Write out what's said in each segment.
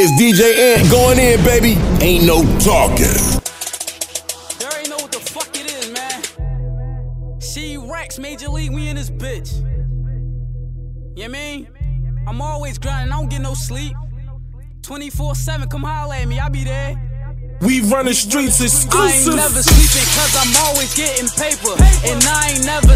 It's DJ Ant going in, baby. Ain't no talking. You already know what the fuck it is, man. Sheed Racks, Major League, we in this bitch. You know I mean? I'm always grinding, I don't get no sleep. 24 7, come holler at me, I'll be there. We run the streets exclusive. I ain't never sleeping cause I'm always getting paper. And I ain't never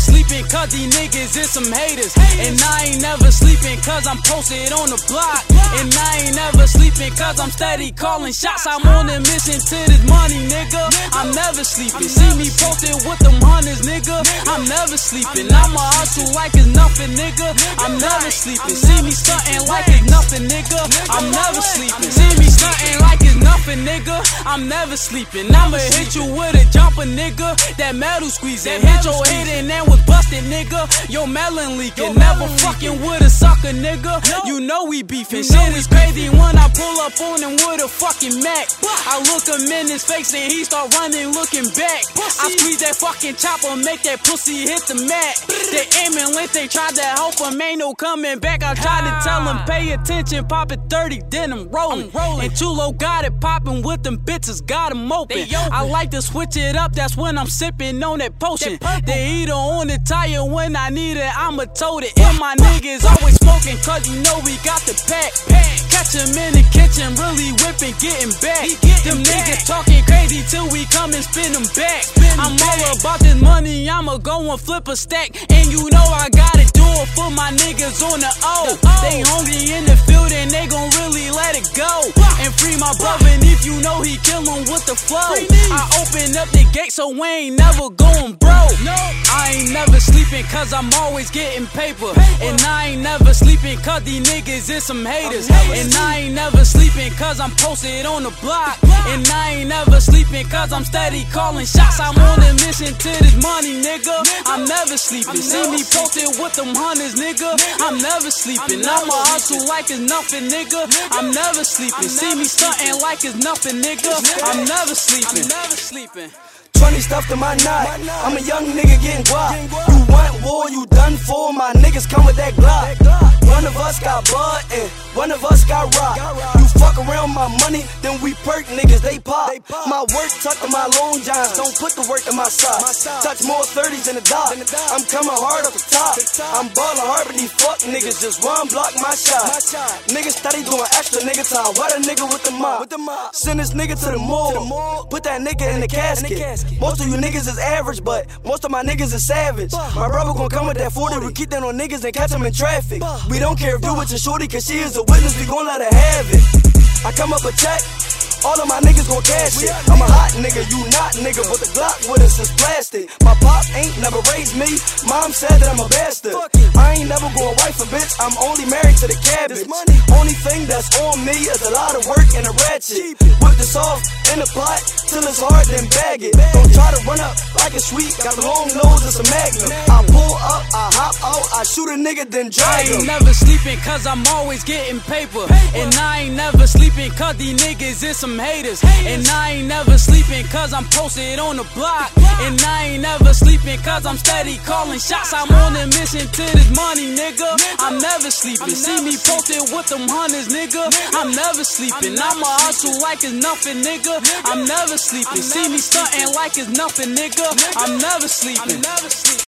sleeping cause these niggas is some haters. And I ain't never sleeping cause I'm posted on the block. And I ain't never sleeping cause I'm steady calling shots. I'm on a mission to this money, nigga. I'm never sleeping. See me posted with them hunters, nigga. I'm never sleeping. I'ma hustle like it's nothing, nigga. I'm never sleeping. See me stunting like it's nothing, nigga. I'm never sleeping. See me stunting like it's nothing, nigga. I'm never sleeping. I'ma hit you with a jumper, nigga. That metal squeezing. Hit your head and then was busted, nigga. Your melon leaking. Never fucking with a sucker, nigga. You know we beefing. Shit is crazy when I pull up on him with a fucking Mac. I look him in his face and he start running, looking back. I squeeze that fucking chopper, make that pussy hit the mat. They aiming like they tried to help him, ain't no coming back. I tried to tell him, pay attention, pop it 30, then I'm rolling. And Chulo got it popping with them bitches, got them open. I like to switch it up, that's when I'm sipping on that potion. The heater on the tire when I need it, I'ma tote it. And my niggas always smoking, cause you know we got the pack. Catch 'em in the kitchen, really whipping, getting back. Them niggas talking crazy till we come and spin them back. I'm all about this money, I'ma go and flip a stack. And you know I gotta do it for my niggas on the O. They hungry in the field and they gon' really let it go. And free my brother, you know he kill him with the flow. I open up the gate so we ain't never going broke. No. I ain't never sleeping cause I'm always getting paper. And I ain't never sleeping cause these niggas is some haters. And I ain't never sleeping cause I'm posted on the block. And I ain't never sleeping cause I'm steady calling shots. I'm on a mission to this money, nigga. I'm never sleeping. See me posted with them hunters, nigga. I'm never sleeping. I'ma hustle like it's nothing, nigga. I'm never sleeping. See me stunting like it's nothing, nigga. I'm never sleeping. never sleeping. 20 stuffed in my knot. I'm a young nigga getting guap. You want war, you done for. My niggas come with that Glock. One us got bud and one of us got rock. You fuck around my money, then we perk niggas, they pop. My work tucked in my long johns. Don't put the work in my socks. Touch more 30s in the dock. I'm coming hard off the top. I'm ballin' hard, but these fuck niggas just run block my shot. Niggas steady doing extra nigga time. What a nigga with the mop. Send this nigga to the mall. Put that nigga in the casket. Most of you niggas is average, but most of my niggas is savage. My brother gon' come with that 40. We keep that on niggas and catch them in traffic. We don't care if it to shorty, cause she is a witness. We gon' let her have it. I come up a check. All of my niggas gon' cash it. I'm a hot nigga, you not nigga, but the Glock with us is plastic. My pop ain't never raised me. Mom said that I'm a bastard. I ain't never gonna wife a bitch. I'm only married to the cabbage. Only thing that's on me is a lot of work and a ratchet. Whip this off in the pot till it's hard, then bag it. Don't try to run up like a sweet. Got a long nose, it's a magnum. I pull up, I hop I nigga, then I drag ain't never sleeping cause I'm always getting paper. And I ain't never sleeping cause these niggas is some haters. And I ain't never sleeping cause I'm posted on the block. And I ain't never sleeping cause I'm steady calling shots. I'm on a mission to this money, nigga. I'm never sleeping. See me posted with them hunters, nigga. I'm never sleeping. I'ma hustle like it's nothing, nigga. I'm never sleeping. See me stunting like it's nothing, nigga. I'm never sleeping.